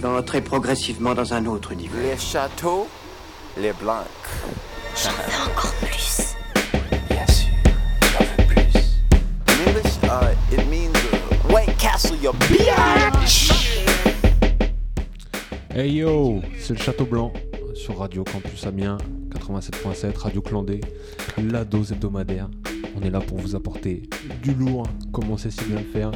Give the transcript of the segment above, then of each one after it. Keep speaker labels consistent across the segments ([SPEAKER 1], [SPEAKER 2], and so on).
[SPEAKER 1] vas entrer progressivement dans un autre niveau.
[SPEAKER 2] Les châteaux, les blancs.
[SPEAKER 3] J'en veux encore plus.
[SPEAKER 2] Bien sûr, j'en veux plus. In English, uh, it means uh, White Castle, your bitch.
[SPEAKER 4] Hey yo, c'est le Château Blanc sur Radio Campus Amiens 87.7, Radio Clandé, la dose hebdomadaire. On est là pour vous apporter du lourd, comme on sait si bien le faire.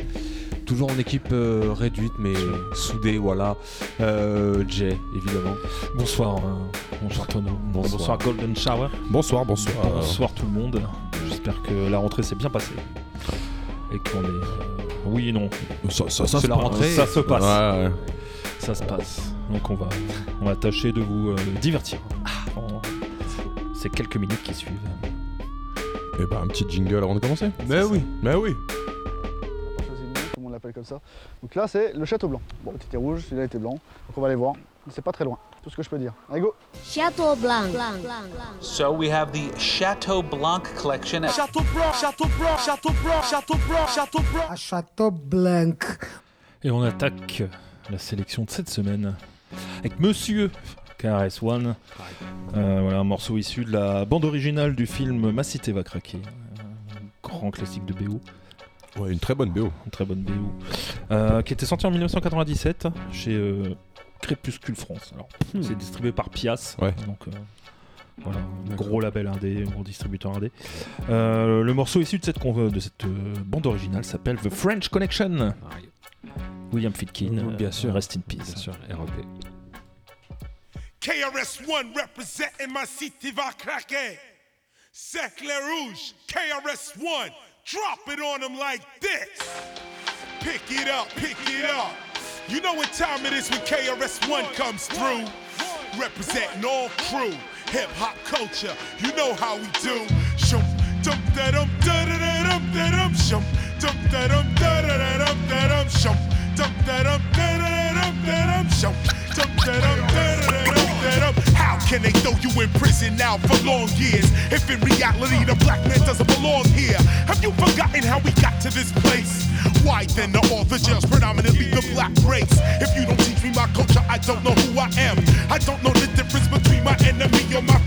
[SPEAKER 4] Toujours en équipe euh, réduite mais soudée, voilà. Euh, Jay, évidemment.
[SPEAKER 5] Bonsoir, euh, bonsoir Tono.
[SPEAKER 4] Bonsoir.
[SPEAKER 5] Bonsoir Golden Shower.
[SPEAKER 6] Bonsoir, bonsoir.
[SPEAKER 5] Bonsoir tout le monde. J'espère que la rentrée s'est bien passée. Et qu'on est. euh, Oui et non.
[SPEAKER 6] Ça, ça, ça
[SPEAKER 5] C'est
[SPEAKER 6] se
[SPEAKER 5] la rentrée. Ça se passe.
[SPEAKER 6] Ouais, ouais.
[SPEAKER 5] Ça se passe. Donc on va, on va tâcher de vous euh, divertir. En ces quelques minutes qui suivent.
[SPEAKER 6] Et bah, un petit jingle avant de commencer.
[SPEAKER 4] Mais oui.
[SPEAKER 6] Mais oui.
[SPEAKER 7] L'appelle comme ça. Donc là, c'est le château blanc. Bon, l'autre était rouge, celui-là était blanc. Donc on va aller voir. Mais C'est pas très loin, tout ce que je peux dire. Allez, go
[SPEAKER 3] Château Blanc.
[SPEAKER 8] So we have the Chateau Blanc collection. at
[SPEAKER 9] à Château Blanc.
[SPEAKER 5] Et on attaque la sélection de cette semaine avec Monsieur KRS One. Euh, voilà un morceau issu de la bande originale du film Ma cité va craquer. Un grand classique de BO.
[SPEAKER 6] Ouais, une très bonne BO.
[SPEAKER 5] Une très bonne BO. Euh, qui était sorti en 1997 chez euh, Crépuscule France. Alors, C'est distribué par Pias.
[SPEAKER 6] Ouais.
[SPEAKER 5] Donc, euh, voilà, un gros label indé, un gros distributeur indé. Euh, le morceau issu de cette, con- de cette euh, bande originale s'appelle The French Connection. William Fitkin,
[SPEAKER 4] Oui, bien
[SPEAKER 5] euh,
[SPEAKER 4] sûr.
[SPEAKER 5] Rest in Peace.
[SPEAKER 4] Bien sûr, REP.
[SPEAKER 10] KRS-One representing my city va craquer. Cercle Rouge, KRS-One, drop it on them like this. Pick it up, pick it up. You know what time it is when KRS-One comes through. Representing all crew, hip hop culture. You know how we do. Shum, dum da dum da da da dum da dum shum, dum da dum da da da dum da dum shum, dum da dum da da da dum da dum shum, dum da dum da da dum. How can they throw you in prison now for long years? If in reality the black man doesn't belong here, have you forgotten how we got to this place? Why then are all the jails predominantly the black race? If you don't teach me my culture, I don't know who I am. I don't know the difference between my enemy or my.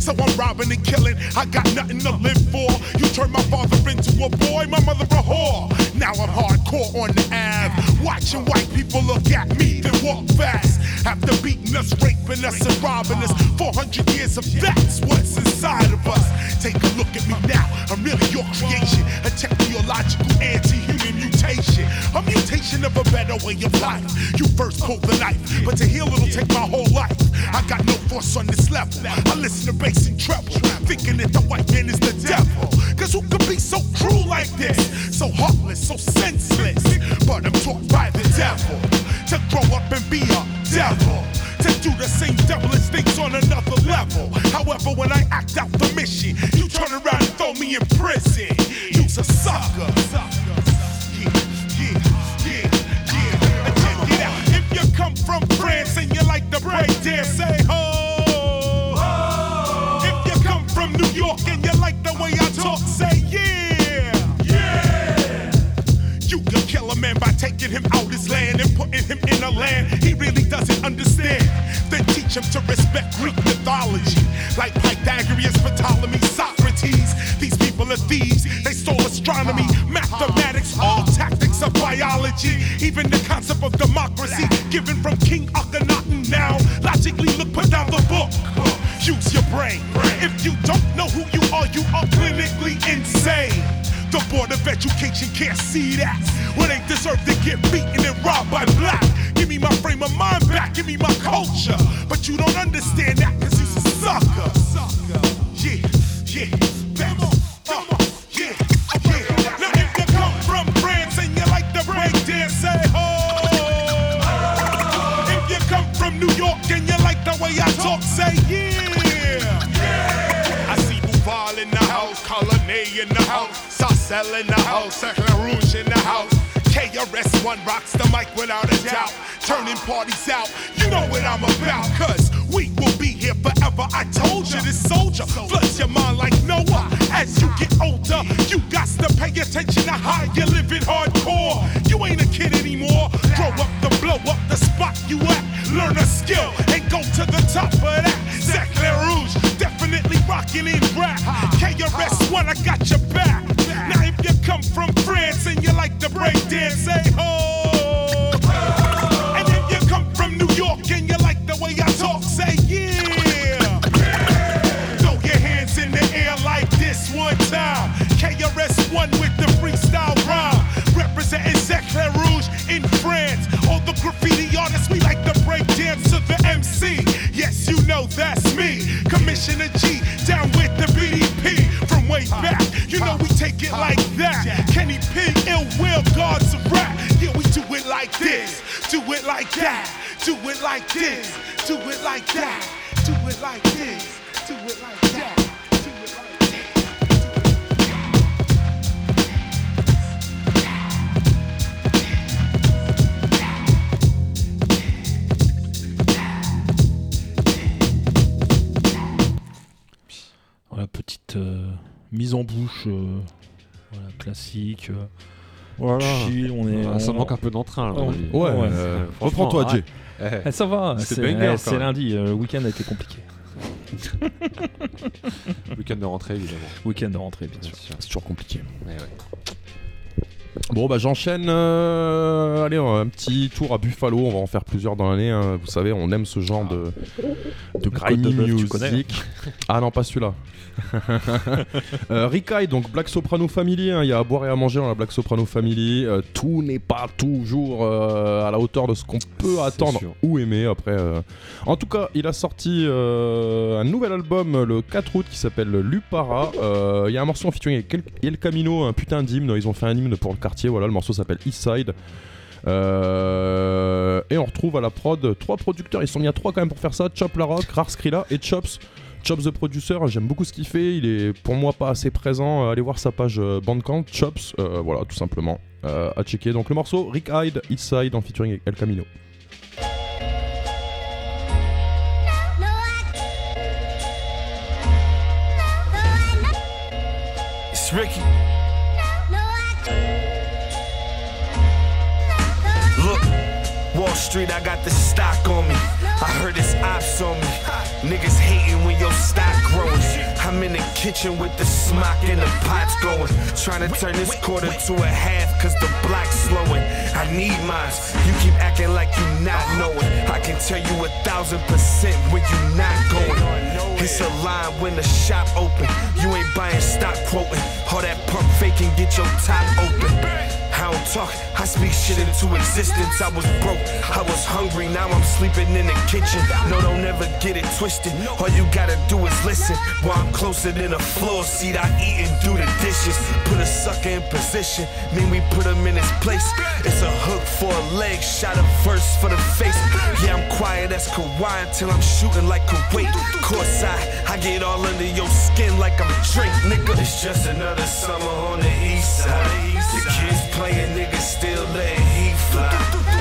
[SPEAKER 10] So I'm robbing and killing. I got nothing to live for. You turned my father into a boy, my mother a whore. Now I'm hardcore on the Ave, watching white people look at me then walk fast. After beating us, raping us, and robbing us, 400 years of that's what's inside of us. Take a look at me now. I'm really your creation, a technological anti-human mutation, a mutation of a better way of life. You first pulled the knife, but to heal it'll take my whole life. I got no force on this level. I listen to bass and treble, thinking that the white man is the devil. Cause who could be so cruel like this? So heartless, so senseless. But I'm taught by the devil to grow up and be a devil. To do the same devilish things on another level. However, when I act out the mission, you turn around and throw me in prison. You's a sucker. If you come from France and you like say ho. If you come from New York and you like the way I talk, say yeah. Yeah. You can kill a man by taking him out his land and putting him in a land he really doesn't understand. Then teach him to respect Greek mythology, like Pythagoras, Ptolemy, Socrates. These people are thieves. They stole astronomy, mathematics, even the concept of democracy given from King Akhenaten. Now, logically look, put down the book. Use your brain. If you don't know who you are, you are clinically insane. The Board of Education can't see that. Well, they deserve to get beaten and robbed by black. Give me my frame of mind back, give me my culture. But you don't understand that because he's a sucker. Yeah, yeah, talk, say yeah. I see Duval in the house, Colonnade in the house, Sarcelle in the house, Cercle Rouge in the house. KRS-One rocks the mic without a doubt, turning parties out. You know what I'm about, cause we will be here forever. I told you this soldier floods your mind like Noah. As you get older, you got to pay attention to how you're living hardcore. You ain't a kid anymore. Grow up to blow up the spot you at. learn a skill and go to the top of that. Zach Rouge, definitely rocking in rap. KRS1, I got your back. Now if you come from France and you like to break dance, say ho. That's me. Commissioner G down with the BDP from way back. You know we take it like that. Kenny P, ill will, gods of rap. Yeah, we do it like this. Do it like that. Do it like this. Do it like that. Do it like this. Do it like
[SPEAKER 5] mise en bouche euh, voilà, classique. euh,
[SPEAKER 4] Voilà.
[SPEAKER 5] chill, on est,
[SPEAKER 4] Ah, ça
[SPEAKER 5] on-
[SPEAKER 4] manque un peu d'entrain. dit.
[SPEAKER 6] Ouais,
[SPEAKER 5] Ouais,
[SPEAKER 6] euh,
[SPEAKER 4] franchement,
[SPEAKER 6] reprends-toi,
[SPEAKER 4] ouais.
[SPEAKER 6] Jay.
[SPEAKER 4] Eh,
[SPEAKER 5] Eh, ça va,
[SPEAKER 4] C'est
[SPEAKER 5] eh, lundi, euh, le week-end a été compliqué.
[SPEAKER 4] Week-end de rentrée, évidemment.
[SPEAKER 5] Week-end de rentrée, bien sûr.
[SPEAKER 4] Bien sûr.
[SPEAKER 6] C'est toujours compliqué.
[SPEAKER 4] Ouais, ouais.
[SPEAKER 6] Bon bah j'enchaîne. euh, allez, un petit tour à Buffalo. On va en faire plusieurs dans l'année. hein. Vous savez, on aime ce genre de de grimy music.
[SPEAKER 5] connais,
[SPEAKER 6] ah non, pas celui-là. euh, Rikai, donc Black Soprano Family. hein. Il y a à boire et à manger dans la Black Soprano Family. Euh, tout n'est pas toujours euh, à la hauteur de ce qu'on peut attendre
[SPEAKER 4] sûr.
[SPEAKER 6] ou aimer. Après, en tout cas, il a sorti un nouvel album le 4 août qui s'appelle Lupara. Il y a un morceau en featuring avec El- El Camino, un putain d'hymne. Ils ont fait un hymne pour le quartier. Voilà, le morceau s'appelle Eastside. Euh, et on retrouve à la prod trois producteurs. Ils sont mis à trois quand même pour faire ça Chop La Rock, Rare Skrilla et Chops. Chops the Producer, j'aime beaucoup ce qu'il fait. Il est pour moi pas assez présent. Euh, Allez voir sa page euh, Bandcamp. Chops, voilà, tout simplement. À checker. Donc le morceau Rick Hyde, Eastside en featuring El Camino.
[SPEAKER 2] Ricky. Wall Street, I got the stock on me. I heard it's ops on me. Niggas hating when your stock growing. I'm in the kitchen with the smock and the pots going. Trying to turn this quarter to a half cause the block's slowing. I need mines. You keep acting like you not knowing. I can tell you a thousand percent when you not going. It's a line when the shop open. You ain't buying stock quoting. All that pump faking, get your top open. I don't talk, I speak shit into existence. I was broke, I was hungry, now I'm sleeping in the kitchen. No, don't ever get it twisted. All you gotta do is listen. While I'm closer than a floor seat, I eat and do the dishes. Put a sucker in position, mean we put him in his place. It's a hook for a leg, shot a verse for the face. Yeah, I'm quiet as Kawhi until I'm shooting like Kuwait. Courtside, I I get all under your skin like I'm Drake, nigga. It's just another summer on the east side. The kids playing, niggas still letting heat fly.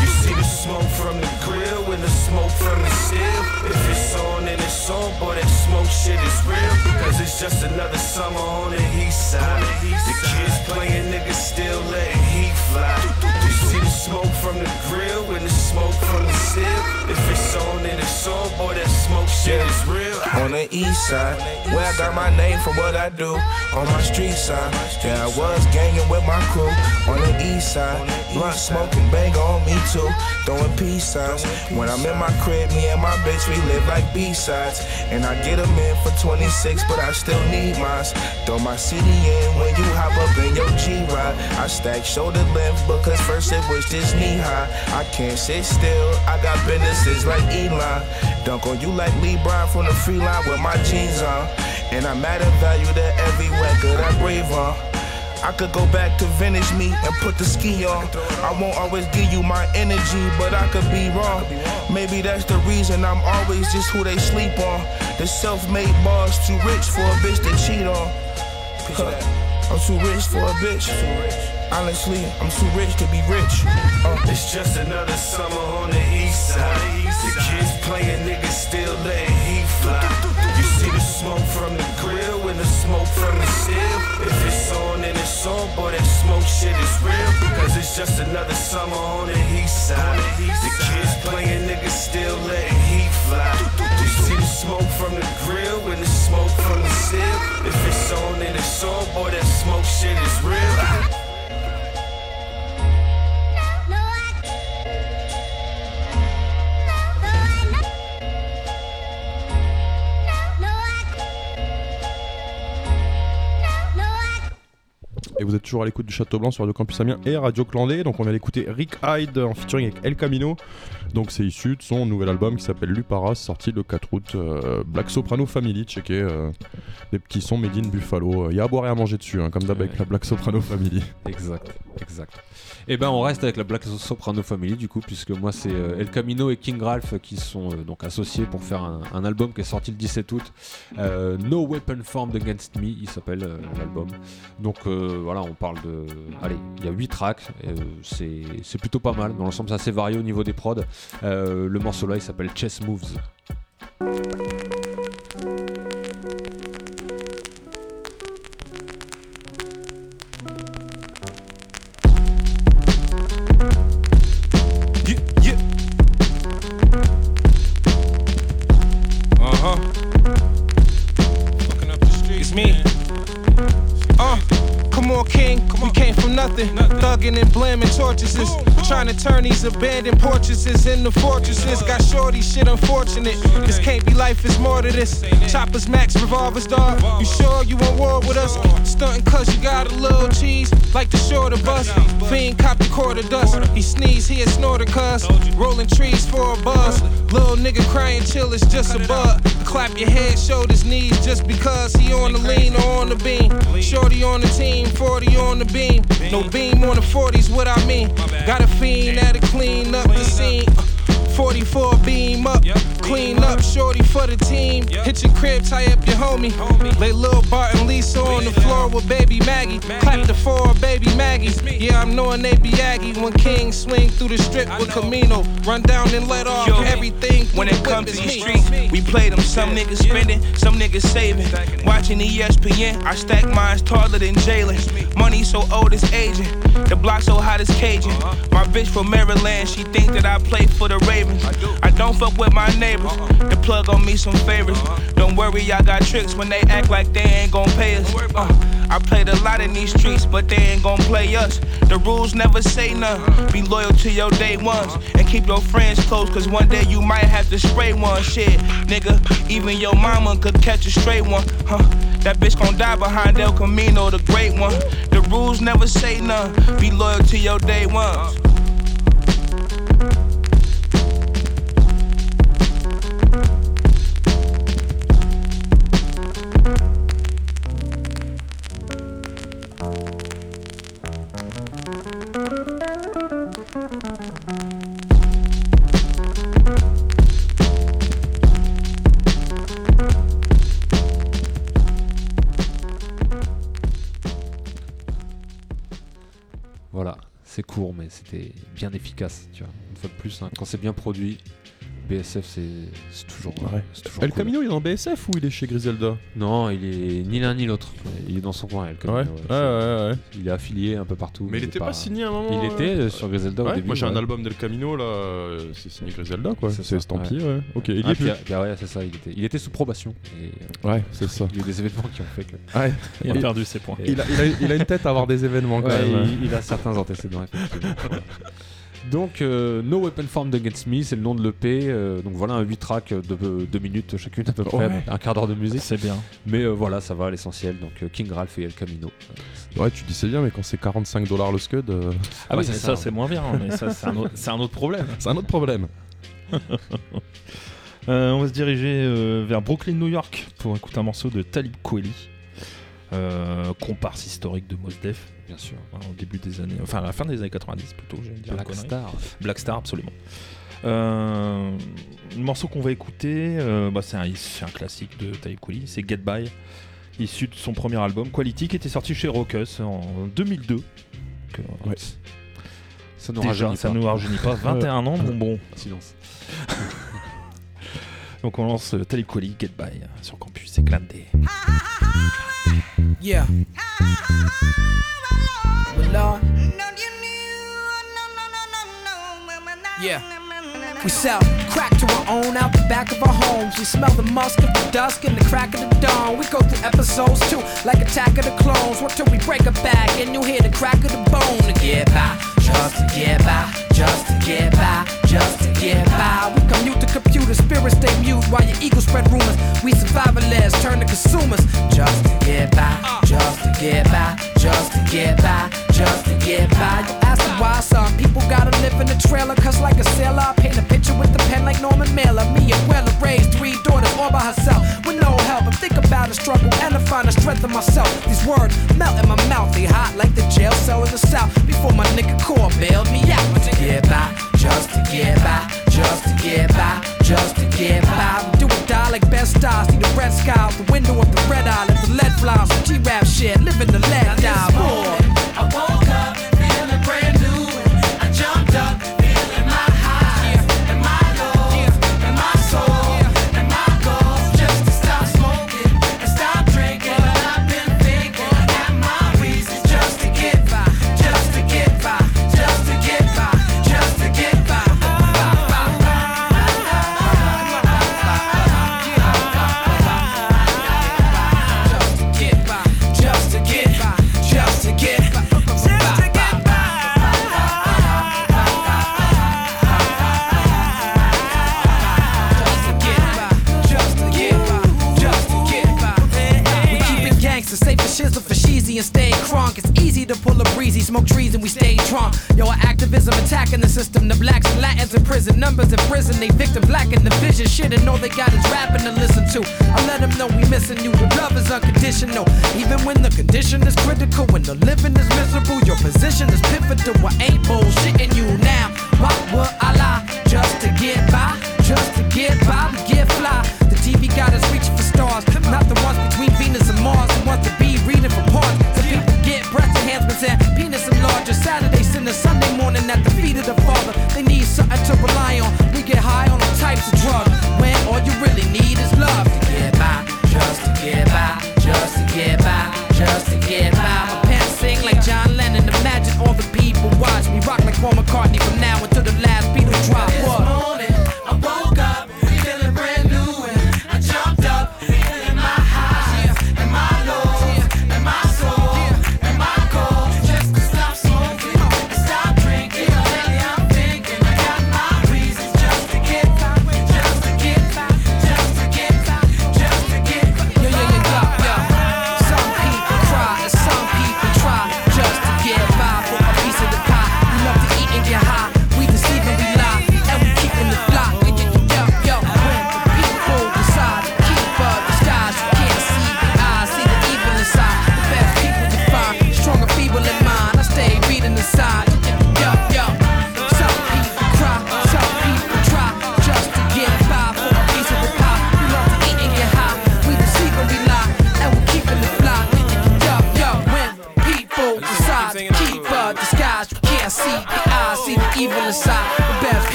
[SPEAKER 2] You see the smoke from the grill and the smoke from the steel. If it's on, then it's on, boy, that smoke shit is real. Cause it's just another summer on the east side. The kids playing, niggas still letting heat fly. You see the smoke from the grill and the smoke from the steel. If it's on, then it's on, boy, that smoke shit is real.
[SPEAKER 11] On the east side, where I got my name for what I do. On my street side, yeah, I was ganging with my crew. On the east side, blunt smoking, bang on me too. Throwing peace signs. When I'm in my crib, me and my bitch, we live like B-sides. And I get them in for 26, but I still need mines. Throw my CD in when you hop up in your G-Ride. I stack shoulder length because first it was just knee high. I can't sit still, I got businesses like Elon. Dunk on you like LeBron from the free line with my jeans on. And I'm at a value to every record I brave on. I could go back to vintage me and put the ski on. I won't always give you my energy, but I could be wrong. Maybe that's the reason I'm always just who they sleep on. The self-made boss too rich for a bitch to cheat on. I'm too rich for a bitch. Honestly, I'm too rich to be rich. Uh.
[SPEAKER 2] It's just another summer on the east side. The kids playing, niggas still letting heat fly. You see the smoke from the grill and the smoke from the steel. If it's on, then it's on, boy, that smoke shit is real. Cause it's just another summer on the heat side. The kids playing, niggas still let heat fly. You see the smoke from the grill and the smoke from the seal. If it's on, then it's on, boy, that smoke shit is real.
[SPEAKER 6] Et vous êtes toujours à l'écoute du Château Blanc sur Radio Campus Amiens et Radio Clandé. Donc on vient d'écouter Rick Hyde en featuring avec El Camino. Donc c'est issu de son nouvel album qui s'appelle Luparas, sorti le 4 août. euh, Black Soprano Family, checké. euh, des petits sons made in Buffalo. Il y a à boire et à manger dessus, hein, comme d'hab avec la Black Soprano Family.
[SPEAKER 4] Exact, exact. Et ben on reste avec la Black Soprano Family du coup, puisque moi c'est euh, El Camino et King Ralph qui sont euh, donc associés pour faire un, album qui est sorti le 17 août. Euh, no Weapon Formed Against Me, il s'appelle l'album. Donc voilà, on parle de. Allez, il y a 8 tracks, c'est plutôt pas mal. Dans l'ensemble, c'est assez varié au niveau des prods. Le morceau là, il s'appelle Chess Moves.
[SPEAKER 12] king. Come on. We nothing. Thugging and blaming torches. Trying to turn these abandoned fortresses into fortresses. Got shorty shit unfortunate. This can't be life, it's more to this. Choppers, max, revolvers, dog. You sure you want war with us? Stunting you got a little cheese, like the shorter bus. Fiend cop the quarter dust. He sneeze, he a snorter. Rolling trees for a buzz. Little nigga crying chill, it's just a bud. Clap your head, shoulders, knees, just because he on the lean or on the beam. Shorty on the team, 40 on the beam. No beam on the 40s, what I mean. Got a fiend that'll clean up the scene. Uh, 44 beam up, clean up, shorty for the team. Hit your crib, tie up your homie. Lay Lil Bart and Lisa on the floor with baby Maggie. Clap the four, baby Maggie. Yeah, I'm knowing they be Aggie when King swing through the strip with Camino. Run down and let off
[SPEAKER 13] Yo,
[SPEAKER 12] everything.
[SPEAKER 13] When it comes to these streets, we play them. Some niggas spending, some niggas saving. Watching ESPN, I stack mines taller than Jalen. Money so old it's aging. The block so hot it's Cajun. Uh-huh. My bitch from Maryland, she think that I play for the Ravens. I don't fuck with my neighbors. The plug on me some favors. Don't worry, I got tricks when they act like they ain't gon' pay us. Uh, I played a lot in these streets, but they ain't gon' play us. The rules never say none. Be loyal to your day ones and keep your friends close, cause one day you might have to spray one. Shit, nigga, even your mama could catch a stray one. Huh? That bitch gon' die behind El Camino, the great one. The rules never say none. Be loyal to your day ones.
[SPEAKER 4] C'était bien efficace. Tu vois. Une fois de plus, hein, quand c'est bien produit, BSF c'est c'est toujours.
[SPEAKER 6] Ouais.
[SPEAKER 4] c'est toujours
[SPEAKER 6] El
[SPEAKER 4] cool.
[SPEAKER 6] Camino, il est dans BSF ou il est chez Griselda?
[SPEAKER 4] Non, il est ni l'un ni l'autre. Il est dans son coin, El Camino.
[SPEAKER 6] Ouais, ouais, ouais, ouais.
[SPEAKER 4] Il est affilié un peu partout.
[SPEAKER 6] Mais il était pas signé à un moment,
[SPEAKER 4] Il était euh, sur Griselda au
[SPEAKER 6] Ouais,
[SPEAKER 4] début.
[SPEAKER 6] moi j'ai un
[SPEAKER 4] ouais.
[SPEAKER 6] album d'El Camino là, euh, c'est signé Griselda quoi, c'est
[SPEAKER 4] ça,
[SPEAKER 6] estampillé,
[SPEAKER 4] ouais.
[SPEAKER 6] ouais. Ok, il y
[SPEAKER 4] Ah,
[SPEAKER 6] est
[SPEAKER 4] puis,
[SPEAKER 6] plus.
[SPEAKER 4] ah, bah ouais, c'est ça, il était, il était sous probation. Et, euh,
[SPEAKER 6] Ouais, c'est ça.
[SPEAKER 4] Il y a eu des événements qui ont fait que.
[SPEAKER 6] Ouais.
[SPEAKER 5] Il a perdu ses points.
[SPEAKER 6] Il a, il, a, il a une tête à avoir des événements quand
[SPEAKER 4] Ouais,
[SPEAKER 6] même.
[SPEAKER 4] il, il a certains antécédents, effectivement. Donc, euh, No Weapon Formed Against Me, c'est le nom de l'EP. euh, donc voilà, un 8 tracks de 2 minutes chacune à peu près,
[SPEAKER 6] Ouais.
[SPEAKER 4] un quart d'heure de musique.
[SPEAKER 5] C'est bien.
[SPEAKER 4] Mais euh, voilà, ça va à l'essentiel. Donc King Ralph et El Camino.
[SPEAKER 6] Ouais, tu dis c'est bien, mais quand c'est 45 dollars le scud. euh,
[SPEAKER 5] Ah
[SPEAKER 4] Ouais,
[SPEAKER 5] oui,
[SPEAKER 4] ça,
[SPEAKER 5] ça, c'est moins bien. Mais ça, c'est un, un autre problème.
[SPEAKER 6] C'est un autre problème.
[SPEAKER 5] Euh, on va se diriger euh, vers Brooklyn, New York pour écouter un morceau de Talib Kweli. Euh, comparse historique de Mos Def, bien sûr, hein, au début des années, enfin à la fin des années 90 plutôt, j'allais dire.
[SPEAKER 4] Black. Star.
[SPEAKER 5] Black Star, absolument. Euh, le morceau qu'on va écouter, euh, bah, c'est un, classique de Talib Kweli, c'est Get By, issu de son premier album Quality, qui était sorti chez Raucus en 2002. Donc, euh,
[SPEAKER 6] Ouais.
[SPEAKER 4] Ça nous
[SPEAKER 5] Déjà,
[SPEAKER 4] rajeunit
[SPEAKER 5] ça
[SPEAKER 4] pas.
[SPEAKER 5] nous rajeunit pas. 21 ans, bon bon.
[SPEAKER 4] Silence.
[SPEAKER 5] Donc on lance Talib Kweli, Get By sur campus, c'est Clandé.
[SPEAKER 14] Yeah. Yeah. We sell crack to our own out the back of our homes. We smell the musk of the dusk and the crack of the dawn. We go through episodes too, like Attack of the Clones. What till we break a back and you hear the crack of the bone to get by, just to get by, just to get by, just to get by. We commute the computer, spirits stay mute while your ego spread rumors. We survivalists turn to consumers, just to get by, just to get by, get by, just to get by. Them why some people gotta live in a trailer, cause like a sailor, I paint a picture with the pen like Norman Mailer. Me and Weller raised three daughters all by herself with no help. And think about the struggle and to find the strength of myself. These words melt in my mouth, they hot like the jail cell in the south. Before my nigga core bailed me out to get by, just to get by, just to get by, just to get by. Like best stars, see the red sky out the window of the red eye, let the lead fly on some G-rap shit, living the lead die. Boy. I woke crunk. It's easy to pull a breezy, smoke trees and we stay drunk. Yo, our activism attacking the system. The blacks and Latins in prison, numbers in prison. They victim black in the vision. Shit, and all they got is rapping to listen to. I let them know we missing you. The love is unconditional. Even when the condition is critical, when the living is miserable, your position is pivotal. I ain't bullshitting you now. Why would I lie? Just to get by, just to get by, we get fly. The TV got us reaching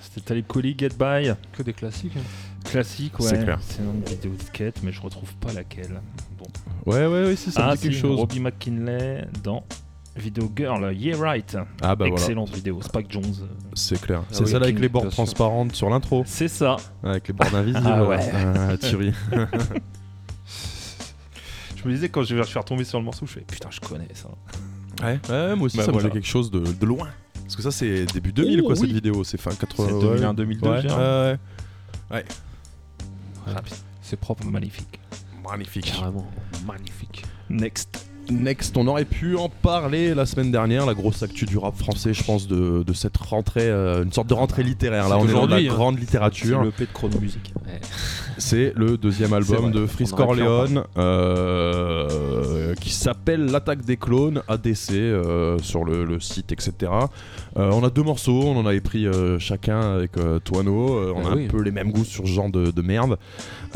[SPEAKER 5] C'était Talib Kweli, Get By.
[SPEAKER 4] Que des classiques. hein.
[SPEAKER 5] Classique, ouais.
[SPEAKER 6] C'est clair.
[SPEAKER 5] C'est une vidéo de skate, mais je retrouve pas laquelle. Bon.
[SPEAKER 6] Ouais, ouais, ouais, si, ça me
[SPEAKER 5] ah,
[SPEAKER 6] dit quelque
[SPEAKER 5] si,
[SPEAKER 6] chose.
[SPEAKER 5] Robbie McKinley dans Vidéo Girl, Yeah Right.
[SPEAKER 6] Ah, bah voilà.
[SPEAKER 5] Excellente vidéo, Spike Jones. euh,
[SPEAKER 6] C'est clair.
[SPEAKER 5] Ah
[SPEAKER 6] C'est celle avec les bords transparentes sur l'intro.
[SPEAKER 5] C'est ça.
[SPEAKER 6] Avec les bords invisibles.
[SPEAKER 5] Ah ouais.
[SPEAKER 6] Ah, Thierry.
[SPEAKER 5] Je me disais quand je vais faire tomber sur le morceau, je fais putain, je connais ça.
[SPEAKER 6] Ouais, ouais, moi aussi
[SPEAKER 5] Bah
[SPEAKER 6] ça me fait quelque chose de, de loin. Parce que ça c'est début 2000
[SPEAKER 5] Oh,
[SPEAKER 6] quoi cette vidéo, c'est fin 80.
[SPEAKER 5] C'est
[SPEAKER 6] ouais.
[SPEAKER 5] 2001, 2002,
[SPEAKER 6] Ouais, ouais, ouais. Ouais.
[SPEAKER 4] C'est propre.
[SPEAKER 5] Magnifique.
[SPEAKER 6] Magnifique.
[SPEAKER 4] Carrément. Magnifique.
[SPEAKER 5] Next.
[SPEAKER 6] Next, on aurait pu en parler la semaine dernière, la grosse actu du rap français, je pense, de, de cette rentrée, euh, une sorte de rentrée littéraire. Là,
[SPEAKER 4] C'est
[SPEAKER 6] on est dans la
[SPEAKER 4] hein.
[SPEAKER 6] grande
[SPEAKER 5] C'est
[SPEAKER 6] littérature.
[SPEAKER 5] le P de Chrono Music.
[SPEAKER 6] C'est le deuxième
[SPEAKER 4] C'est
[SPEAKER 6] album
[SPEAKER 4] vrai,
[SPEAKER 6] de
[SPEAKER 4] en
[SPEAKER 6] Corleone euh, qui s'appelle L'attaque des clones, ADC, euh, sur le, le site, etc. Euh, on a deux morceaux, on en avait pris euh, chacun avec euh, Toano. Euh, on
[SPEAKER 4] Ah
[SPEAKER 6] a
[SPEAKER 4] oui.
[SPEAKER 6] un peu les mêmes goûts sur ce genre de, de merde.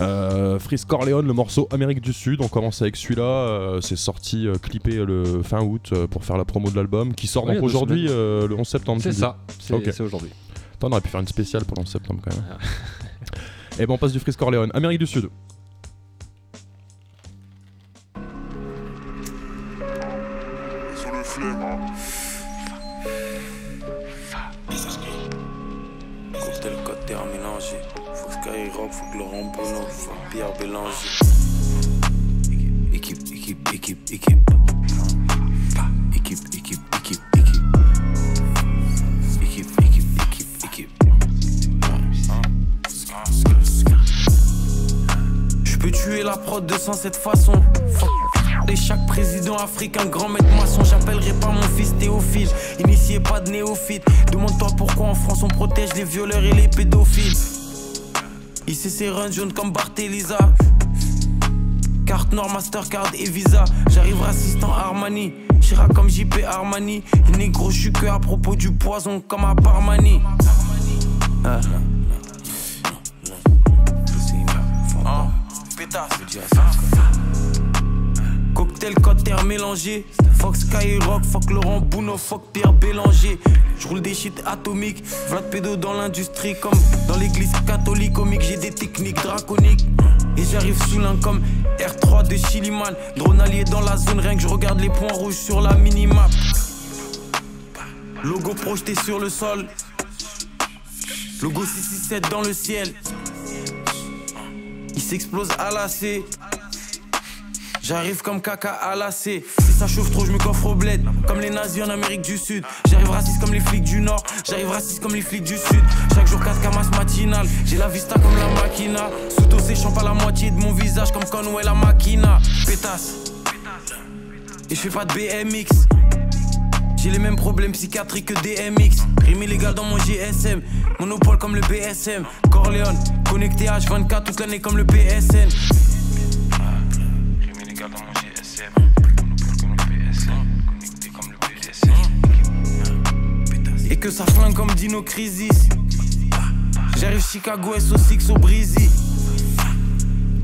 [SPEAKER 6] Euh, Freeze Corleone, le morceau Amérique du Sud, on commence avec celui-là. euh, c'est sorti euh, clippé le fin août euh, pour faire la promo de l'album qui sort donc aujourd'hui, euh, le 11 septembre.
[SPEAKER 4] C'est ça. C'est
[SPEAKER 6] Ok.
[SPEAKER 4] c'est aujourd'hui.
[SPEAKER 6] Attends, on aurait pu faire une spéciale pour le 11 septembre quand même. Et ben on passe du Freeze Corleone. Amérique du Sud.
[SPEAKER 15] 200 cette façon. Et chaque président africain, grand maître maçon, j'appellerai pas mon fils Théophile. Initié pas de néophyte. Demande-toi pourquoi en France on protège les violeurs et les pédophiles. Ici c'est run jaune comme Barthéliza. Carte Nord, Mastercard et Visa. J'arrive assistant Armani. Chira comme JP Armani. Il négro, je suis que à propos du poison comme à Barmani. Ah. Pétasse. Cocktail cotter mélangé. Fuck Skyrock, fuck Laurent Bouno, fuck Pierre Bélanger. Je roule des shit atomiques. Vlad pédo dans l'industrie comme dans l'église catholique. Comique, j'ai des techniques draconiques. Et j'arrive sous l'un comme R3 de Chiliman. Drone allié dans la zone, rien que je regarde les points rouges sur la minimap. Logo projeté sur le sol. Logo 667 dans le ciel. Il s'explose à la C. J'arrive comme caca à la C. Si ça chauffe trop, je me coffre au bled. Comme les nazis en Amérique du Sud. J'arrive raciste comme les flics du Nord. J'arrive raciste comme les flics du Sud. Chaque jour 4 camas matinales. J'ai la vista comme la machina. Sous séchant pas la moitié de mon visage comme Conway la machina. Pétasse. Et je fais pas de BMX. J'ai les mêmes problèmes psychiatriques que DMX. Rime illégal dans mon GSM. Monopole comme le BSM. Corleone, connecté H24 toute l'année comme le PSN. Rime illégal dans mon GSM. Monopole comme le PSN. Connecté comme le PSN. Et que ça flingue comme Dino Crisis. J'arrive Chicago SO6 au Breezy.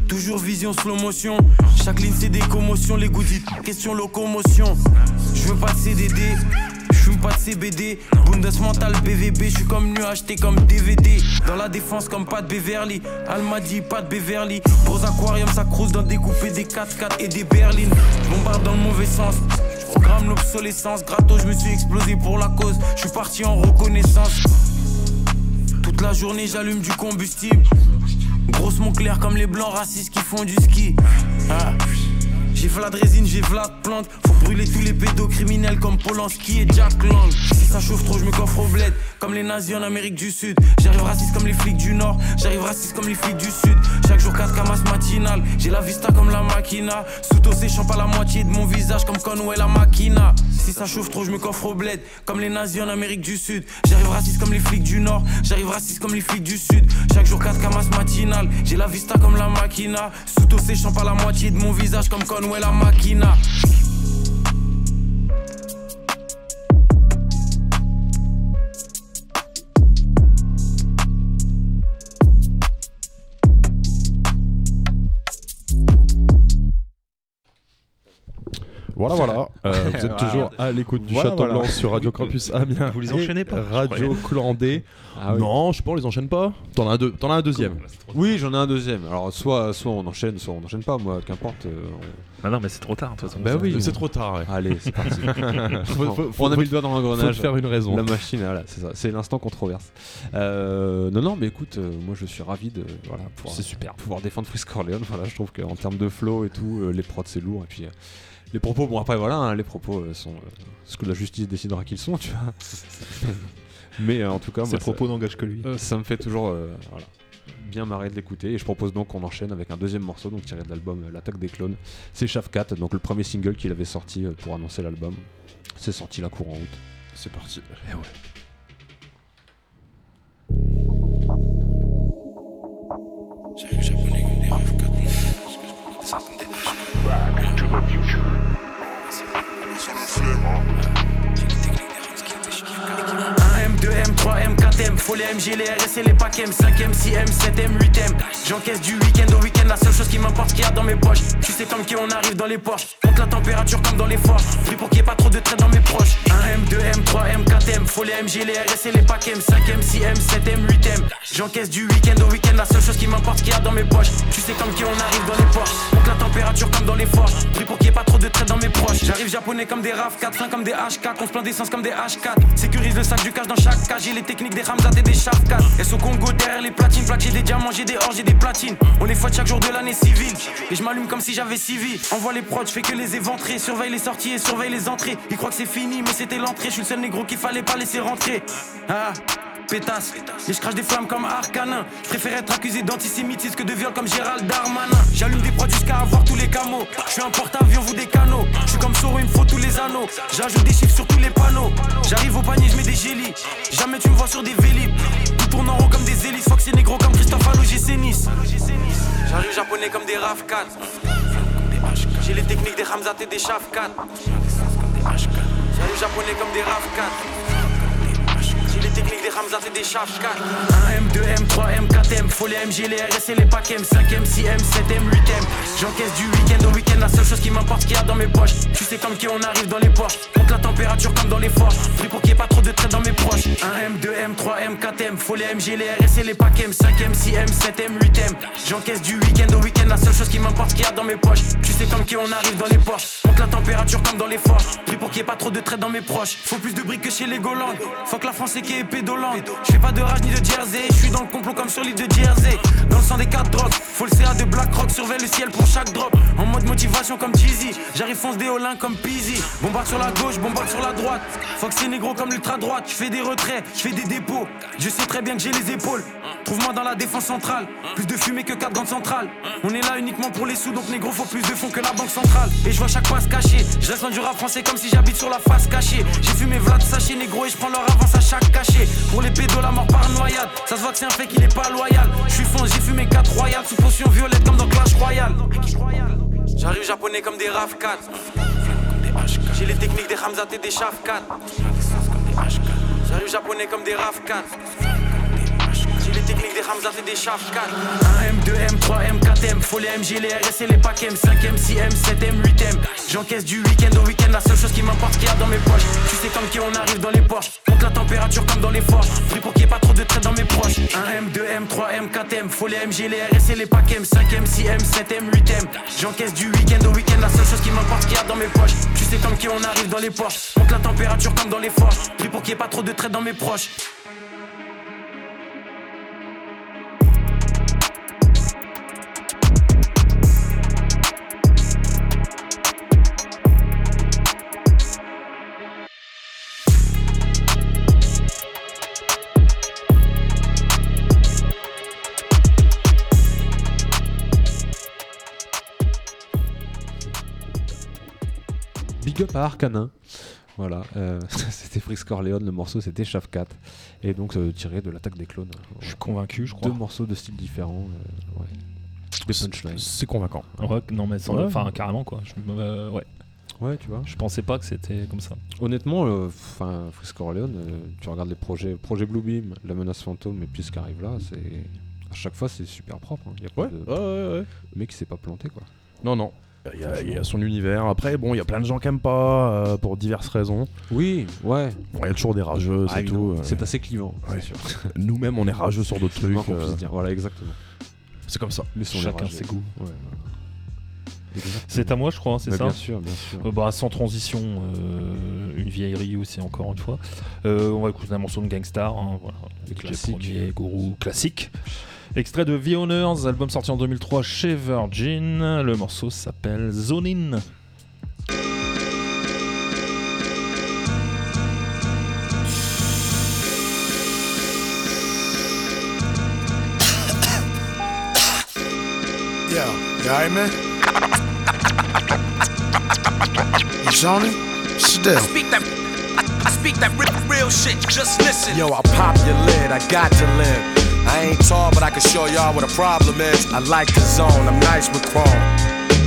[SPEAKER 15] Toujours vision slow motion. Chaque ligne c'est des commotions. Les goodies, question locomotion. Je veux pas de CDD. Pas de CBD. Bundesmental BVB. Je suis comme nu acheté comme DVD. Dans la défense comme pas de Beverly. Almadi, pas de Beverly. Gros aquarium, ça crouse dans découper des 4x4 et des berlines. Bombarde dans le mauvais sens. Programme l'obsolescence. Gratos, je me suis explosé pour la cause. Je suis parti en reconnaissance. Toute la journée, j'allume du combustible. Grosse mon clair comme les blancs racistes qui font du ski. Ah. J'ai Vlad résine, j'ai Vlad plante. Faut brûler tous les pédocriminels comme Polanski et Jack Lang. Si ça chauffe trop, je me coffre au bled. Comme les nazis en Amérique du Sud. J'arrive raciste comme les flics du Nord. J'arrive raciste comme les flics du Sud. Chaque jour 4 camas matinales. J'ai la vista comme la machina. Sous séchant pas la moitié de mon visage comme Conway la machina. Ça chauffe trop, je me coffre au bled. Comme les nazis en Amérique du Sud. J'arrive raciste comme les flics du Nord. J'arrive raciste comme les flics du Sud. Chaque jour 4 camas matinales. J'ai la vista comme la machina. Sous séchant pas la moitié de mon visage comme Conway la machina.
[SPEAKER 6] Voilà, voilà. Euh, vous êtes
[SPEAKER 5] Voilà.
[SPEAKER 6] toujours à l'écoute du
[SPEAKER 5] Voilà,
[SPEAKER 6] Château
[SPEAKER 5] voilà.
[SPEAKER 6] Blanc sur Radio Campus Amiens.
[SPEAKER 5] Vous les enchaînez pas,
[SPEAKER 6] Radio. Clandé.
[SPEAKER 4] Ah oui.
[SPEAKER 6] Non, je sais pas, on les enchaîne pas. T'en as, un deux- t'en as un deuxième.
[SPEAKER 4] Oui, j'en ai un deuxième. Alors, soit, soit on enchaîne, soit on n'enchaîne pas, moi, qu'importe. euh, on-
[SPEAKER 5] Ah non, mais c'est trop tard, de toute façon.
[SPEAKER 4] Bah oui,
[SPEAKER 6] C'est trop tard, ouais.
[SPEAKER 4] Allez, c'est parti.
[SPEAKER 6] Faut- faut- faut-
[SPEAKER 4] on a mis le doigt dans l'engrenage.
[SPEAKER 6] faut faire une raison.
[SPEAKER 4] La machine, voilà, c'est ça. C'est l'instant controverse. Euh, non, non, mais écoute, euh, moi je suis ravi de voilà, pouvoir,
[SPEAKER 5] C'est super.
[SPEAKER 4] pouvoir défendre Frisk Corleone. Voilà, je trouve qu'en termes de flow et tout, euh, les prods c'est lourd. Et puis euh, les propos, bon après voilà, hein, les propos euh, sont euh, ce que la justice décidera qu'ils sont, tu vois. mais euh, en tout cas,
[SPEAKER 5] Ses propos n'engagent que lui.
[SPEAKER 4] ça me fait toujours euh, voilà, bien marrer de l'écouter. Et je propose donc qu'on enchaîne avec un deuxième morceau, donc tiré de l'album L'attaque des clones. C'est Shafkat, donc le premier single qu'il avait sorti pour annoncer l'album. C'est sorti la courant août.
[SPEAKER 6] C'est parti.
[SPEAKER 4] Et ouais.
[SPEAKER 15] 4M, faut les MG, les RS et les packs M, 5M, 6M, 7M, 8M. J'encaisse du week-end au week-end, la seule chose qui m'importe, qu'il y a dans mes poches. Tu sais comme qui on arrive dans les Porsche, compte la température comme dans les forges. Pris pour qu'il n'y ait pas trop de traits dans mes proches. Un M, 2M, 3M, 4M, faut les MG, les RS et les packs M, 5M, 6M, 7M, 8M. J'encaisse du week-end au week-end, la seule chose qui m'importe, qu'il y a dans mes poches. Tu sais comme qui on arrive dans les Porsche, compte la température comme dans les forges. Pris pour qu'il n'y ait pas trop de traits dans mes proches. J'arrive, japonais comme des RAV 4, fin comme des H4, on se plaint d'essence comme des H4. Sécurise le sac du cash dans chaque cage, j'ai les techniques des Ramzat et des 4. Elles au Congo derrière les platines, plaques, j'ai des diamants, j'ai des or, j'ai des platines. On les fouette chaque jour de l'année civile. Et je m'allume comme si j'avais civil. Envoie les prods, je fais que les éventrer, surveille les sorties et surveille les entrées. Ils croient que c'est fini, mais c'était l'entrée. Je suis le seul négro qu'il fallait pas laisser rentrer. Ah Et je crache des flammes comme Arcanin. Je préfère être accusé d'antisémitisme que de viol comme Gérald Darmanin. J'allume des prods jusqu'à avoir tous les camos. Je suis un porte-avions, vous des canaux. Je suis comme Soro, il me faut tous les anneaux. J'ajoute des chiffres sur tous les panneaux. J'arrive au panier, je mets des gélis. Jamais tu me vois sur des vélib. Tout tourne en rond comme des hélices. Fox c'est négro comme Christophe c'est Nice. J'arrive japonais comme des RAV 4. J'ai les techniques des Hamzat et des Shaf 4. J'arrive japonais comme des RAV 4 les techniques des Ramzat et des 4 1M, 2M, 3M, 4M Faut les MG, les RS et les PACM 5M, 6M, 7M, 8M J'encaisse du week-end au week-end. La seule chose qui m'importe qu'il y a dans mes poches. Tu sais comme qui on arrive dans les poches. Compte la température comme dans les forges. Pris pour qu'il n'y ait pas trop de traits dans mes proches. 1M, 2M, 3M, 4M Faut les MG, les RS et les PACM 5M, 6M, 7M, 8M J'encaisse du week-end au week-end. La seule chose qui m'importe qu'il y a dans mes poches. Tu sais comme qui on arrive dans les poches. Compte la température comme dans les forges. Pris pour qu'il n'y ait pas trop de traits dans mes proches. Faut plus de briques que chez les Golandes. Faut que la France est pédolante Je fais pas de rage ni de jersey Je suis dans le complot comme sur l'île de Jersey Dans le sang des quatre drogues Faut le CA de Black Rock Surveille le ciel pour chaque drop. En mode motivation comme Jeezy J'arrive fonce des Olin comme Peasy Bombarde sur la gauche, bombarde sur la droite. Que c'est négro comme l'ultra droite Je fais des retraits, je fais des dépôts. Je sais très bien que j'ai les épaules. Trouve-moi dans la défense centrale. Plus de fumée que quatre grandes centrales. On est là uniquement pour les sous Donc négro faut plus de fonds que la banque centrale. Et je vois chaque se cacher Je reste du rap français comme si j'habite sur la face cachée. J'ai fumé Vlad sachet négro et je prends leur avance à chaque cachet. Pour les pédos la mort par noyade. Ça se voit que c'est un fait qu'il est pas loyal. Je suis fumé 4 royales Sous potion violette comme dans Clash Royale. J'arrive japonais comme des RAV 4 J'ai les techniques des Hamzat et des Shaf 4 J'arrive japonais comme des RAV 4 J'ai les techniques des Hamzat et des Shaf 4 1M, 2M, 3M, 4M Faut les MG, les RS et les PACM 5M, 6M, 7M, 8M J'encaisse du week-end au week-end La seule chose qui m'importe qu'il y a dans mes poches. Tu sais comme qui on arrive dans les poches La température comme dans les forges Pris pour qu'il n'y ait pas trop de traits dans mes proches. 1M, 2M, 3M, 4M Faut les MG, les RS et les PACM 5M, 6M, 7M, 8M J'encaisse du week-end au week-end. La seule chose qui m'importe qu'il y a dans mes poches. Tu sais comme qui on arrive dans les poches. Compte la température comme dans les forges Pris pour qu'il n'y ait pas trop de traits dans mes proches
[SPEAKER 4] À Arcanin. Voilà, euh, c'était Frisk Corleone, le morceau c'était Shaft 4. Et donc euh, tiré de l'attaque des clones.
[SPEAKER 5] Je suis convaincu, je crois.
[SPEAKER 4] Deux morceaux de styles différents. euh, ouais. Des punchlines.
[SPEAKER 6] C'est convaincant.
[SPEAKER 5] Ouais, non mais
[SPEAKER 4] Ouais.
[SPEAKER 5] enfin carrément quoi. Je, euh, ouais.
[SPEAKER 4] Ouais, tu vois.
[SPEAKER 5] Je pensais pas que c'était comme ça.
[SPEAKER 4] Honnêtement, enfin, Frisk Corleone, tu regardes les projets, projet Bluebeam, La menace fantôme et puis ce qui arrive là, c'est à chaque fois c'est super propre. hein. Y a pas
[SPEAKER 6] Ouais,
[SPEAKER 4] de...
[SPEAKER 6] ouais, ouais, ouais.
[SPEAKER 4] Le mec il s'est pas planté quoi.
[SPEAKER 6] Non, non. Il y, a, il y a son univers. Après, bon, il y a plein de gens qui aiment pas euh, pour diverses raisons.
[SPEAKER 4] Oui, ouais.
[SPEAKER 6] Bon, il y a toujours des rageux,
[SPEAKER 4] Ah,
[SPEAKER 6] c'est tout. euh.
[SPEAKER 4] C'est assez clivant, c'est
[SPEAKER 6] Ouais.
[SPEAKER 4] sûr.
[SPEAKER 6] Nous-mêmes, on est rageux sur d'autres trucs. Euh,
[SPEAKER 4] dire. Voilà, exactement.
[SPEAKER 6] C'est comme ça.
[SPEAKER 4] Mais
[SPEAKER 5] Chacun ses goûts.
[SPEAKER 4] Ouais.
[SPEAKER 5] C'est à moi, je crois, c'est
[SPEAKER 4] Bah,
[SPEAKER 5] ça
[SPEAKER 4] Bien sûr, bien sûr.
[SPEAKER 5] Euh, bah, sans transition, euh, une vieillerie aussi, encore une fois. Euh, on va écouter un morceau de Gangstar, hein, voilà, avec les
[SPEAKER 4] classiques.
[SPEAKER 5] premiers gourous classiques. Extrait de The Owners, album sorti en 2003 chez Virgin. Le morceau s'appelle Zone In.
[SPEAKER 9] Yeah, you alright, man? You Johnny? Still.
[SPEAKER 16] Speak that. I speak that real, real shit. Just listen.
[SPEAKER 17] Yo, I pop your lid, I got to live. I ain't tall, but I can show y'all what a problem is. I like the zone, I'm nice with chrome.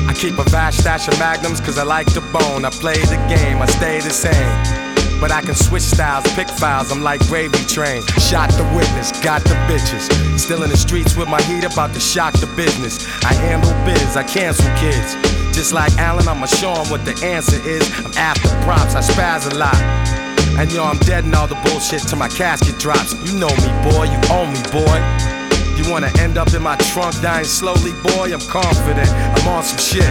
[SPEAKER 17] I keep a vast stash of magnums cause I like the bone. I play the game, I stay the same. But I can switch styles, pick files, I'm like gravy train. Shot the witness, got the bitches. Still in the streets with my heat about to shock the business. I handle biz, I cancel kids. Just like Allen, I'ma show 'em what the answer is. I'm after props, I spaz a lot. And yo, I'm dead and all the bullshit till my casket drops. You know me, boy, you own me, boy. You wanna end up in my trunk dying slowly, boy? I'm confident, I'm on some shit.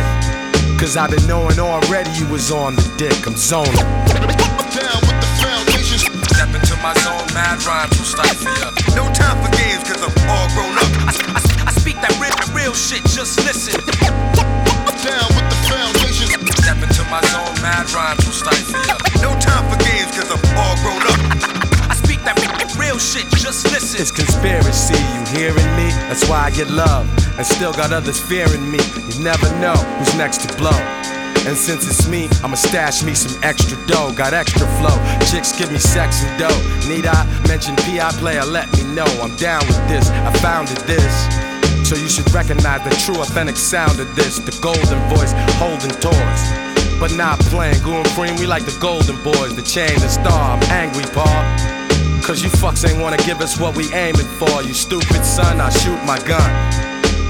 [SPEAKER 2] Cause I've been knowing already you was on the dick. I'm zoning.
[SPEAKER 18] Down with the foundation.
[SPEAKER 2] Step into my zone, mad rhymes will stifle ya.
[SPEAKER 16] No time for games, cause I'm all grown up. I, I, I speak that real, real shit, just listen.
[SPEAKER 18] Down with the foundation.
[SPEAKER 2] Step into my zone, mad rhymes will stifle ya.
[SPEAKER 16] No time for games, cause I'm all grown up. I speak that real shit, just listen.
[SPEAKER 2] It's conspiracy, you hearing me? That's why I get love, and still got others fearing me. You never know who's next to blow. And since it's me, I'ma stash me some extra dough. Got extra flow. Chicks give me sex and dough. Need I mention PI player? Let me know. I'm down with this. I founded this. So you should recognize the true authentic sound of this. The golden voice holding toys. But not playing. Goon cream, we like the golden boys. The chain, the star. I'm angry, Paul. Cause you fucks ain't wanna give us what we aiming for. You stupid son, I shoot my gun.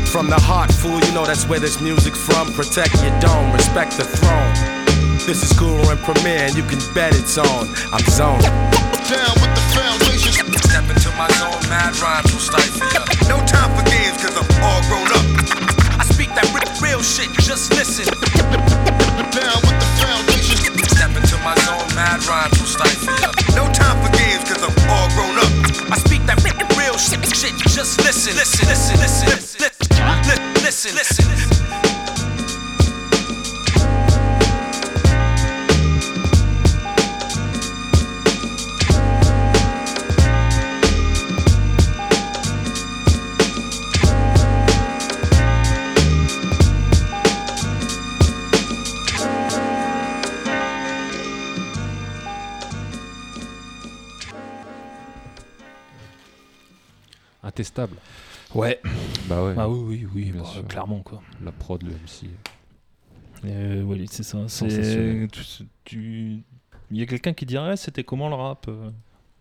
[SPEAKER 2] From the heart, fool, you know that's where this music's from. Protect your dome, respect the throne. This is Guru and Premier, and you can bet it's on. I'm zoned.
[SPEAKER 18] Down with the foundation.
[SPEAKER 2] Step into my zone, mad rhymes will stifle ya.
[SPEAKER 16] No time for games, cause I'm all grown up. I speak that real shit, just listen.
[SPEAKER 18] Down with the foundation.
[SPEAKER 2] Step into my zone, mad rhymes will stifle ya.
[SPEAKER 16] No time for games, cause I'm all grown up. I speak that real, shit, shit, just listen. Listen, listen, listen, listen, listen, listen. listen.
[SPEAKER 5] Ouais.
[SPEAKER 4] Bah ouais.
[SPEAKER 5] Ah oui, oui, oui,
[SPEAKER 4] Bien
[SPEAKER 5] bah,
[SPEAKER 4] sûr.
[SPEAKER 5] clairement quoi.
[SPEAKER 4] La prod, le MC.
[SPEAKER 5] Euh, oui, c'est ça. C'est tu- tu- Il y a quelqu'un qui dirait c'était comment le rap euh,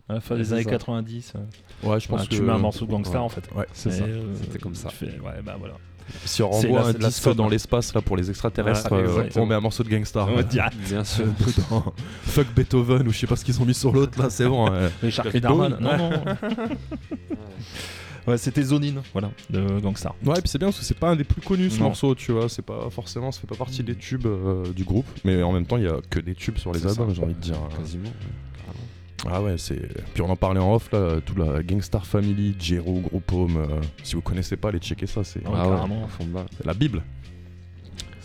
[SPEAKER 5] à la fin des années
[SPEAKER 4] ça.
[SPEAKER 5] 90 euh.
[SPEAKER 6] Ouais, je pense
[SPEAKER 5] Ah, tu
[SPEAKER 6] que-
[SPEAKER 5] mets un morceau de gangster
[SPEAKER 6] Ouais.
[SPEAKER 5] en fait.
[SPEAKER 6] Ouais, c'est ça.
[SPEAKER 5] euh,
[SPEAKER 4] C'était comme ça.
[SPEAKER 5] tu fais- ouais, bah voilà.
[SPEAKER 6] Si on renvoie un disque dans l'espace là pour les extraterrestres,
[SPEAKER 5] Ouais,
[SPEAKER 6] euh,
[SPEAKER 5] exactement.
[SPEAKER 6] on met un morceau de Gangstar.
[SPEAKER 5] Ouais.
[SPEAKER 4] Bien sûr.
[SPEAKER 6] Fuck Beethoven ou je sais pas ce qu'ils ont mis sur l'autre là, c'est bon. euh.
[SPEAKER 5] Les Shark
[SPEAKER 6] David
[SPEAKER 5] Darman. Non, non. ouais, c'était Zonine, voilà, de Gangstar.
[SPEAKER 6] Ouais, puis c'est bien parce que c'est pas un des plus connus ce
[SPEAKER 5] Non.
[SPEAKER 6] morceau, tu vois. C'est pas forcément, ça fait pas partie des tubes euh, du groupe, mais en même temps, il y a que des tubes sur les albums, j'ai envie de dire.
[SPEAKER 4] Quasiment.
[SPEAKER 6] Ah ouais, c'est. Puis on en parlait en off là, toute la Gangstar Family, Jero, Group Home. euh, si vous connaissez pas, allez checker ça, c'est.
[SPEAKER 5] Ah ouais, carrément.
[SPEAKER 4] fond de balle.
[SPEAKER 6] C'est la Bible.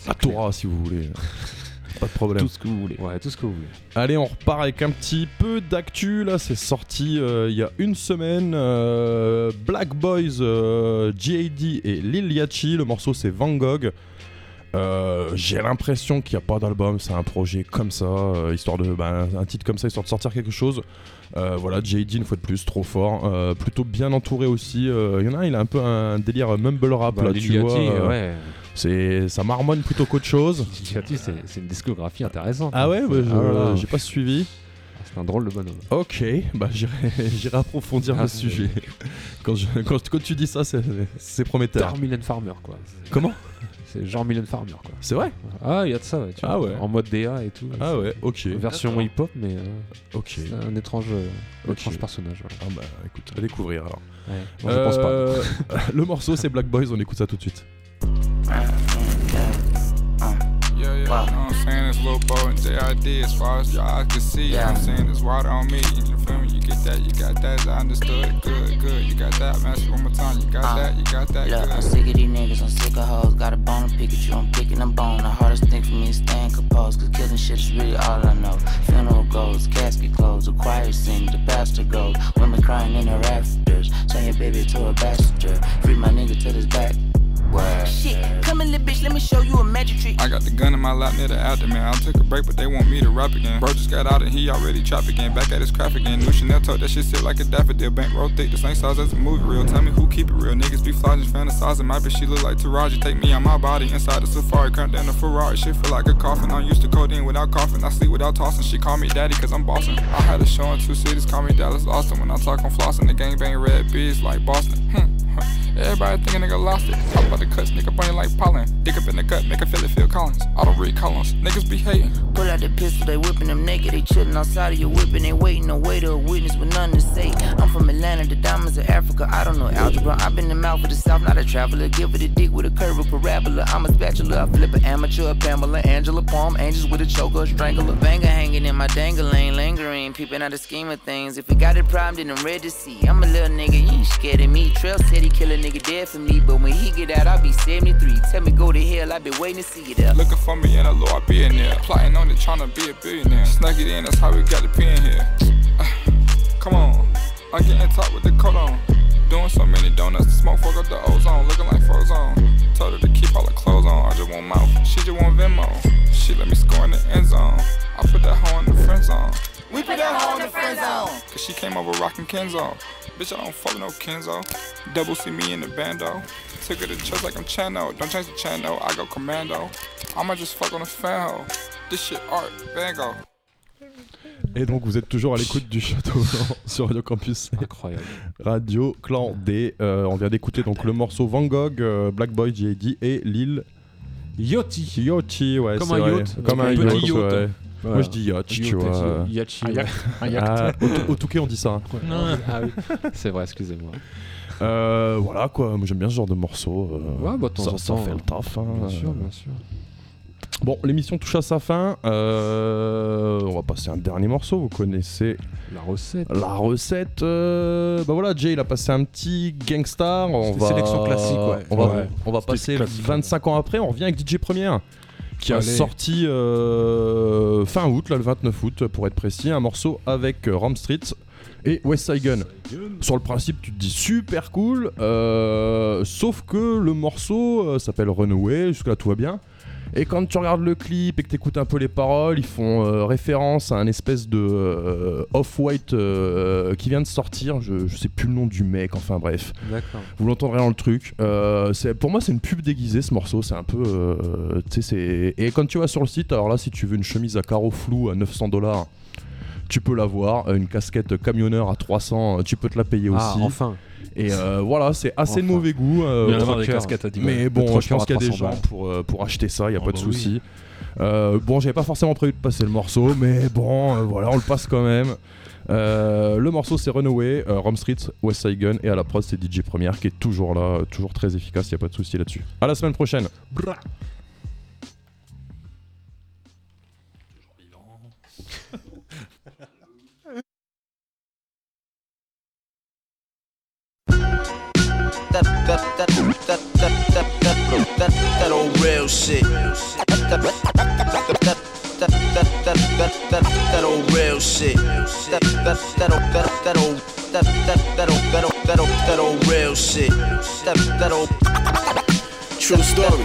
[SPEAKER 6] La Torah si vous voulez. pas de problème.
[SPEAKER 5] Tout ce que vous voulez.
[SPEAKER 4] Ouais, tout ce que vous voulez.
[SPEAKER 6] Allez, on repart avec un petit peu d'actu. Là, c'est sorti euh, il y a une semaine. euh, Black Boys, euh, GAD et Lil Yachty. Le morceau, c'est Van Gogh. Euh, J'ai l'impression qu'il n'y a pas d'album. C'est un projet comme ça, euh, histoire de. ben, un titre comme ça, histoire de sortir quelque chose. Euh, voilà, JD une fois de plus, trop fort. Plutôt bien entouré aussi. Il y en a un, il a un peu un délire mumble rap
[SPEAKER 4] Bah,
[SPEAKER 6] là, tu vois.
[SPEAKER 4] ouais.
[SPEAKER 6] C'est, ça marmonne plutôt qu'autre chose.
[SPEAKER 4] C'est une discographie intéressante.
[SPEAKER 6] Ah ouais,
[SPEAKER 4] ah
[SPEAKER 6] j'ai pas suivi.
[SPEAKER 4] C'est un drôle de bonhomme.
[SPEAKER 6] Ok, bah j'irai, j'irai approfondir
[SPEAKER 4] Ah,
[SPEAKER 6] le sujet. Quand, je- quand, quand tu dis ça, c'est, prometteur.
[SPEAKER 4] Mylène Farmer, quoi.
[SPEAKER 6] Comment?
[SPEAKER 4] C'est genre Mylène Farmer, quoi.
[SPEAKER 6] C'est vrai
[SPEAKER 4] Ah, il y a de ça, ouais. Tu
[SPEAKER 6] Ah
[SPEAKER 4] vois,
[SPEAKER 6] ouais.
[SPEAKER 4] En mode DA et tout.
[SPEAKER 6] Ah ouais, ok.
[SPEAKER 4] Version hip-hop, mais euh,
[SPEAKER 6] Ok.
[SPEAKER 4] c'est un étrange, euh, étrange personnage. voilà.
[SPEAKER 6] Ah bah écoute, à découvrir alors.
[SPEAKER 4] Ouais. Bon, je pense pas.
[SPEAKER 6] Euh, le morceau c'est Black Boys, on écoute ça tout de suite.
[SPEAKER 19] Yeah, yeah, you know what I'm saying? It's Lil Bo and JID as far as your eyes can see. You know what I'm saying? It's water on me. You feel me? That, you got that, I understood. Good, good. You got that, man. One more time. You got
[SPEAKER 20] Uh,
[SPEAKER 19] that, you got that,
[SPEAKER 20] Look, I'm sick of these niggas, I'm sick of hoes. Got a bone to you, I'm picking a bone. The hardest thing for me is staying composed, cause killing shit is really all I know. Funeral goes, casket closed, the choir sings, the pastor goes. Women crying in the rafters, turn your baby to a bastard. Free my nigga to this back.
[SPEAKER 16] Shit, come in, little bitch, let me show you a magic trick.
[SPEAKER 19] I got the gun in my lap near the afterman. I took a break, but they want me to rap again. Bro just got out and he already trap again. Back at his craft again. New Chanel told that shit sit like a daffodil. Bank roll thick, the same size as a movie reel. Tell me who keep it real. Niggas be flogging, fantasizing. My bitch, she look like Taraji. Take me on my body inside the safari. Cramped in a Ferrari. Shit feel like a coffin. I'm used to codeine without coughing. I sleep without tossing. She call me daddy cause I'm bossing. I had a show in two cities. Call me Dallas, Austin. When I talk on flossing, the gang bang red bees like Boston. Hmm. Everybody think a nigga lost it. Talk about the cuts, nigga brain like pollen. Dick up in the gut, make a feel it feel Collins. I don't read columns, niggas be hating.
[SPEAKER 20] Pull out the pistol, they whipping them naked. They chillin' outside of your whipping, they waiting no way to a witness with nothing to say. I'm from Atlanta, the diamonds of Africa. I don't know algebra. I've been the mouth of the south, not a traveler. Give it a dick with a curve, a parabola. I'm a spatula, I flip an amateur, a Pamela, Angela, palm angels with a choker, a strangler. Banger hanging in my dangle lane, lingering, peeping out the scheme of things. If you got a problem, then I'm ready to see. I'm a little nigga, you ain't scared of me. Trail said he kill a nigga dead for me, but when he get out, I'll be 73. Tell me go to hell, i been waiting to see you there.
[SPEAKER 19] Looking for me in a law, I be in there. Plotting on it, tryna be a billionaire. Snug it in, that's how we got the pen here. Ah, Come on, I'm getting top with the coat on. Doing so many donuts, the smoke fuck up the ozone. Looking like Frozone. Told her to keep all her clothes on. I just want mouth, she just want Venmo. She let me score in the end zone. I put that hoe in the friend zone.
[SPEAKER 20] We put that hoe in the friend zone.
[SPEAKER 19] Cause she came over rocking Kenzo. Bitch, I don't fuck no Kenzo. Double see me in the bando. Took her to church like I'm Chano. Don't change the channel, I go commando. I'ma just fuck on a fan hoe. This shit art, Van Gogh.
[SPEAKER 6] Et donc vous êtes toujours à l'écoute du Château Blanc sur Radio Campus.
[SPEAKER 4] Incroyable.
[SPEAKER 6] Radio Clan D. Euh, on vient d'écouter donc le morceau Van Gogh, euh, Black Boy, J.A.D. et Lil
[SPEAKER 4] Yachty.
[SPEAKER 6] Yachty, ouais.
[SPEAKER 4] Comme un
[SPEAKER 6] vrai.
[SPEAKER 4] yacht.
[SPEAKER 6] Comme un yacht.
[SPEAKER 4] petit yacht.
[SPEAKER 6] ouais.
[SPEAKER 4] Voilà.
[SPEAKER 6] Moi je dis yacht, tu
[SPEAKER 4] Yacht,
[SPEAKER 6] vois.
[SPEAKER 4] yacht,
[SPEAKER 6] Ah,
[SPEAKER 4] ouais.
[SPEAKER 6] ah,
[SPEAKER 4] Un yacht.
[SPEAKER 6] au, au Touquet on dit ça. hein.
[SPEAKER 4] Ah, ah oui, c'est vrai, excusez-moi.
[SPEAKER 6] Euh, voilà quoi, moi j'aime bien ce genre de morceau. euh,
[SPEAKER 4] Ouais, bah, de temps
[SPEAKER 6] ça,
[SPEAKER 4] en
[SPEAKER 6] ça
[SPEAKER 4] temps,
[SPEAKER 6] fait le taf. hein,
[SPEAKER 4] Bien sûr, bien sûr.
[SPEAKER 6] Bon, l'émission touche à sa fin. Euh, on va passer un dernier morceau. Vous connaissez
[SPEAKER 4] la recette.
[SPEAKER 6] La recette. euh, bah voilà, Jay, il a passé un petit Gangstar. On va
[SPEAKER 4] sélection classique, ouais.
[SPEAKER 6] On va,
[SPEAKER 4] Ouais.
[SPEAKER 6] on va passer
[SPEAKER 4] classique,
[SPEAKER 6] 25 ans après. On revient avec DJ Première, qui a
[SPEAKER 4] Allez.
[SPEAKER 6] sorti euh, fin août, là, le 29 août, pour être précis, un morceau avec Rom Street et West Side Gun. Sur le principe, tu te dis super cool, euh, sauf que le morceau euh, s'appelle Runaway, jusque-là tout va bien. Et quand tu regardes le clip et que tu écoutes un peu les paroles, ils font euh, référence à un espèce de euh, off-white euh, qui vient de sortir, je, je sais plus le nom du mec, enfin bref.
[SPEAKER 4] D'accord.
[SPEAKER 6] Vous l'entendrez dans le truc. C'est- pour moi, c'est une pub déguisée ce morceau. C'est un peu. c'est. Et quand tu vas sur le site, alors là, si tu veux une chemise à carreaux flous à 900 dollars, tu peux l'avoir. Une casquette camionneur à 300, euh, tu peux te la payer
[SPEAKER 4] Ah,
[SPEAKER 6] aussi.
[SPEAKER 4] enfin.
[SPEAKER 6] Et euh, voilà, c'est assez de mauvais goût. euh,
[SPEAKER 5] Il y en a
[SPEAKER 6] au
[SPEAKER 5] marre des
[SPEAKER 6] trucker.
[SPEAKER 5] casquettes à 10
[SPEAKER 6] Mais bon, je pense qu'il y a des
[SPEAKER 4] 300
[SPEAKER 6] gens pour, euh, pour acheter ça, il n'y a
[SPEAKER 5] Ah
[SPEAKER 6] pas de
[SPEAKER 5] bah oui.
[SPEAKER 6] souci. Euh, bon, j'avais pas forcément prévu de passer le morceau, mais bon, euh, voilà, on le passe quand même. Euh, le morceau c'est Runaway, euh, Rom Street, West Side Gun et à la prod c'est DJ Première qui est toujours là, toujours très efficace, il n'y a pas de souci là-dessus. À la semaine prochaine.
[SPEAKER 16] shit. That, that, that, that old real shit. That that that old that that old that that that old that old that old that old real shit. That that old
[SPEAKER 21] True story.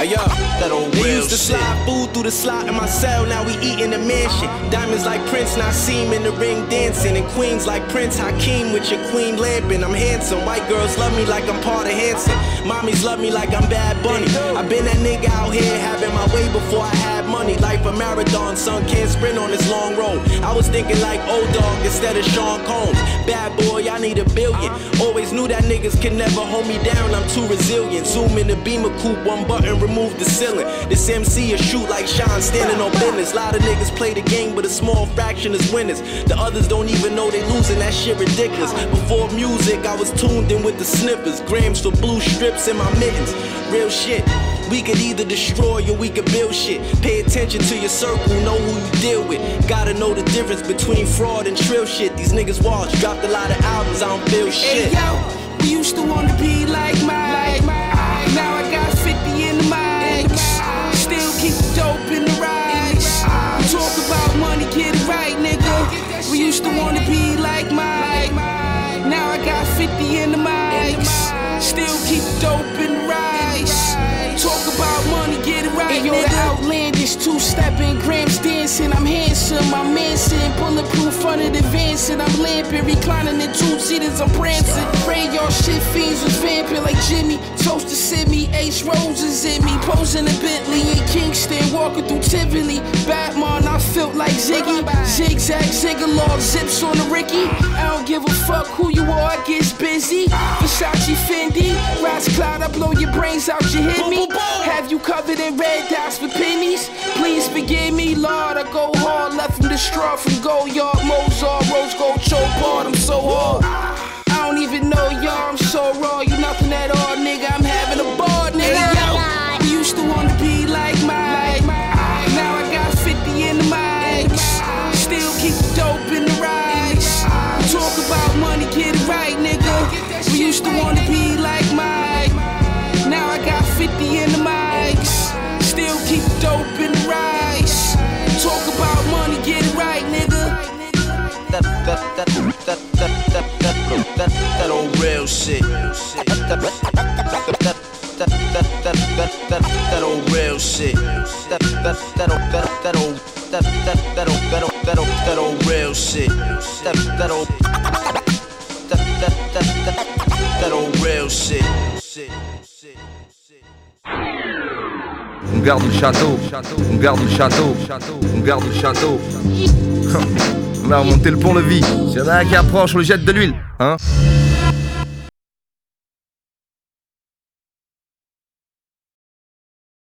[SPEAKER 21] Hey yo,
[SPEAKER 16] that old
[SPEAKER 21] they used to slide food through the slot in my cell. Now we eat in the mansion. Diamonds like Prince, now see him in the ring dancing. And queens like Prince Hakeem with your queen lamping. I'm handsome. White girls love me like I'm part of Hanson. Mommies love me like I'm Bad Bunny. i been that nigga out here having my way before I had money. Life a marathon, son can't sprint on this long road. I was thinking like old dog instead of Sean Combs. Bad boy, I need a billion. Always knew that niggas can never hold me down. I'm too resilient. Zoom in the beamer coupe, one button, remove the ceiling. This MC a shoot like Sean standing on business. Lot of niggas play the game, but a small fraction is winners. The others don't even know they losing. That shit ridiculous. Before music, I was tuned in with the snippers. Grams for blue strips in my mittens. Real shit. We could either destroy or we could build shit. Pay attention to your circle, know who you deal with. Gotta know the difference between fraud and trill shit. These niggas watch, dropped a lot of albums, I don't feel shit.
[SPEAKER 14] Hey yo, we used to wanna be like Mike. Now We used to wanna be like Mike.
[SPEAKER 22] Hey, yo,
[SPEAKER 14] nigga.
[SPEAKER 22] the outlandish two-stepping, grams dancing. I'm handsome, I'm Manson, bulletproof front of the Vincent. I'm lamping, reclining in two seaters, I'm prancing. Pray y'all shit fiends was vamping like Jimmy. Toast to Sydney, Ace Roses in me, posing a Bentley in Kingston, walking through Tivoli. Batman, I felt like Ziggy. Zigzag, ziggalog, zips on the Ricky. I don't give a fuck who you are, I get busy. Versace, Fendi, Rise Cloud, I blow your brains out, you hit me. Left from Gold Mozart, Rose Gold, choke. I'm so hard.
[SPEAKER 2] That, that old real shit. That, that, that, that, that, that, old real shit. That, that, that, that, old, that, that, that old, that that old, that old real shit. That, that old, that, that, that, that, that old real shit.
[SPEAKER 3] On garde le château, on garde le château, on garde le château. Hum. On va remonter le pont-levis. S'il y en a un qui approche, on le jette de l'huile, hein